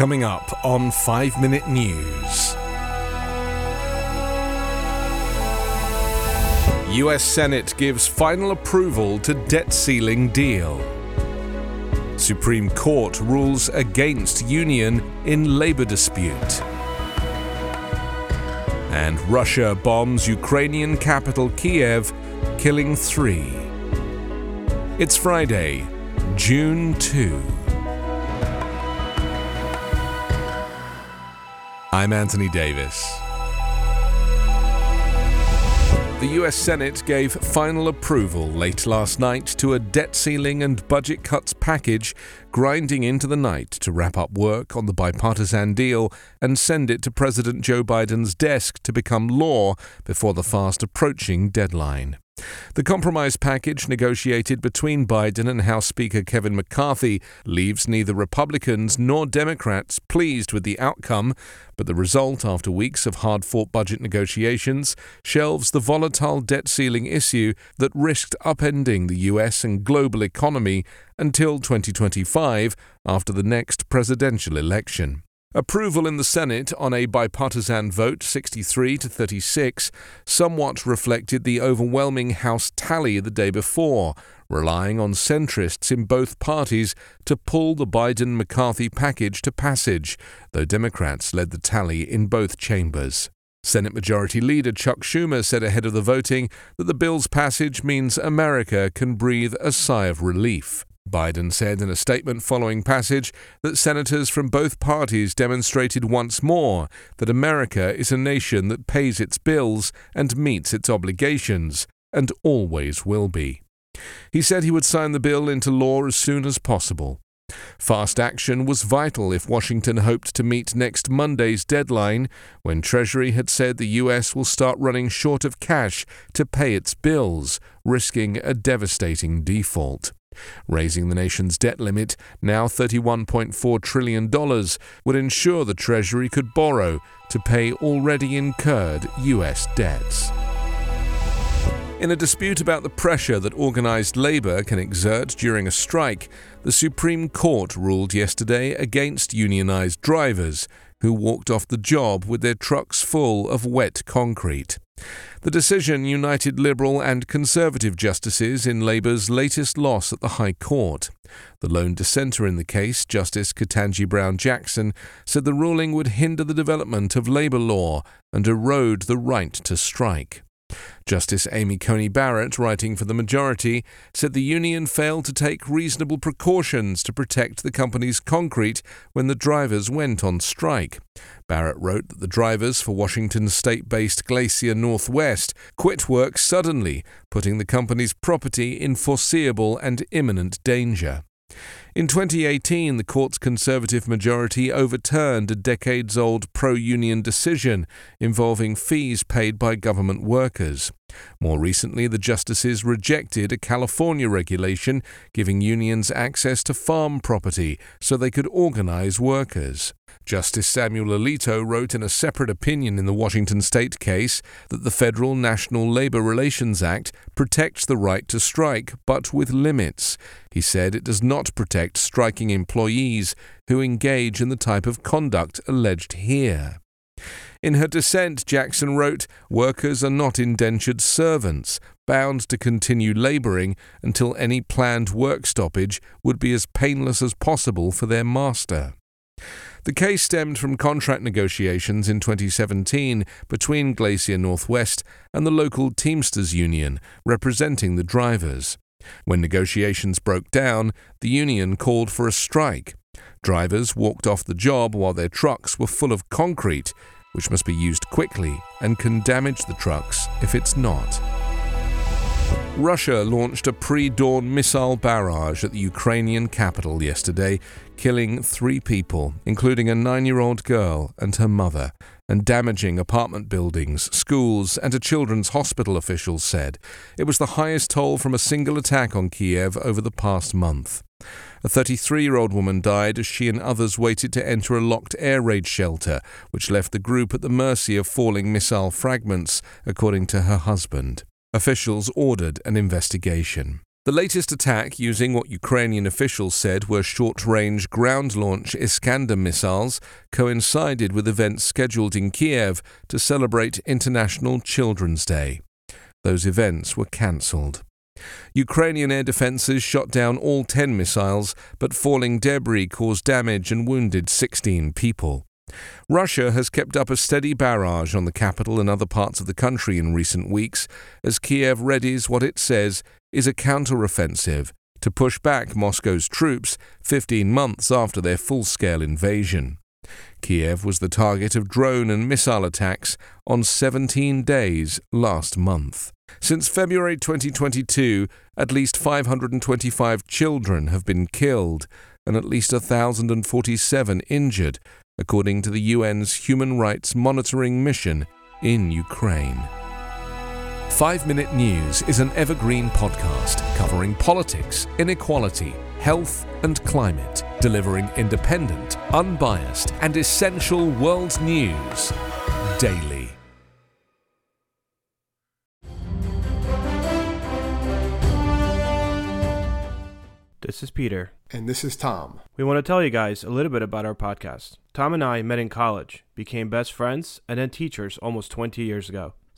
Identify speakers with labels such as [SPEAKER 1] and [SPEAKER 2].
[SPEAKER 1] Coming up on 5 Minute News. US Senate gives final approval to debt ceiling deal. Supreme Court rules against union in labor dispute. And Russia bombs Ukrainian capital Kiev, killing three. It's Friday, June 2. I'm Anthony Davis. The US Senate gave final approval late last night to a debt ceiling and budget cuts package, grinding into the night to wrap up work on the bipartisan deal and send it to President Joe Biden's desk to become law before the fast approaching deadline. The compromise package negotiated between Biden and House Speaker Kevin McCarthy leaves neither Republicans nor Democrats pleased with the outcome, but the result, after weeks of hard fought budget negotiations, shelves the volatile debt ceiling issue that risked upending the US and global economy until 2025 after the next presidential election. Approval in the Senate on a bipartisan vote, 63 to 36, somewhat reflected the overwhelming House tally the day before, relying on centrists in both parties to pull the Biden McCarthy package to passage, though Democrats led the tally in both chambers. Senate Majority Leader Chuck Schumer said ahead of the voting that the bill's passage means America can breathe a sigh of relief. Biden said in a statement following passage that senators from both parties demonstrated once more that America is a nation that pays its bills and meets its obligations, and always will be. He said he would sign the bill into law as soon as possible. Fast action was vital if Washington hoped to meet next Monday's deadline, when Treasury had said the U.S. will start running short of cash to pay its bills, risking a devastating default. Raising the nation's debt limit, now $31.4 trillion, would ensure the Treasury could borrow to pay already incurred U.S. debts. In a dispute about the pressure that organised labour can exert during a strike, the Supreme Court ruled yesterday against unionised drivers who walked off the job with their trucks full of wet concrete. The decision united Liberal and Conservative justices in Labour's latest loss at the High Court. The lone dissenter in the case, Justice Ketanji Brown Jackson, said the ruling would hinder the development of labour law and erode the right to strike. Justice Amy Coney Barrett, writing for the majority, said the union failed to take reasonable precautions to protect the company's concrete when the drivers went on strike. Barrett wrote that the drivers for Washington's state based Glacier Northwest quit work suddenly, putting the company's property in foreseeable and imminent danger. In 2018, the court's conservative majority overturned a decades old pro union decision involving fees paid by government workers. More recently, the justices rejected a California regulation giving unions access to farm property so they could organize workers. Justice Samuel Alito wrote in a separate opinion in the Washington state case that the Federal National Labor Relations Act protects the right to strike, but with limits. He said it does not protect striking employees who engage in the type of conduct alleged here. In her dissent, Jackson wrote, Workers are not indentured servants, bound to continue labouring until any planned work stoppage would be as painless as possible for their master. The case stemmed from contract negotiations in 2017 between Glacier Northwest and the local Teamsters Union, representing the drivers. When negotiations broke down, the union called for a strike. Drivers walked off the job while their trucks were full of concrete, which must be used quickly and can damage the trucks if it's not. Russia launched a pre dawn missile barrage at the Ukrainian capital yesterday, killing three people, including a nine year old girl and her mother, and damaging apartment buildings, schools, and a children's hospital, officials said. It was the highest toll from a single attack on Kiev over the past month. A 33 year old woman died as she and others waited to enter a locked air raid shelter, which left the group at the mercy of falling missile fragments, according to her husband. Officials ordered an investigation. The latest attack, using what Ukrainian officials said were short range ground launch Iskander missiles, coincided with events scheduled in Kiev to celebrate International Children's Day. Those events were cancelled. Ukrainian air defences shot down all 10 missiles, but falling debris caused damage and wounded 16 people. Russia has kept up a steady barrage on the capital and other parts of the country in recent weeks as Kiev readies what it says is a counteroffensive to push back Moscow's troops 15 months after their full scale invasion. Kiev was the target of drone and missile attacks on 17 days last month. Since February 2022, at least 525 children have been killed and at least 1,047 injured according to the UN's Human Rights Monitoring Mission in Ukraine. 5 Minute News is an evergreen podcast covering politics, inequality, health, and climate, delivering independent, unbiased, and essential world news daily.
[SPEAKER 2] This is Peter.
[SPEAKER 3] And this is Tom.
[SPEAKER 2] We want to tell you guys a little bit about our podcast. Tom and I met in college, became best friends, and then teachers almost 20 years ago.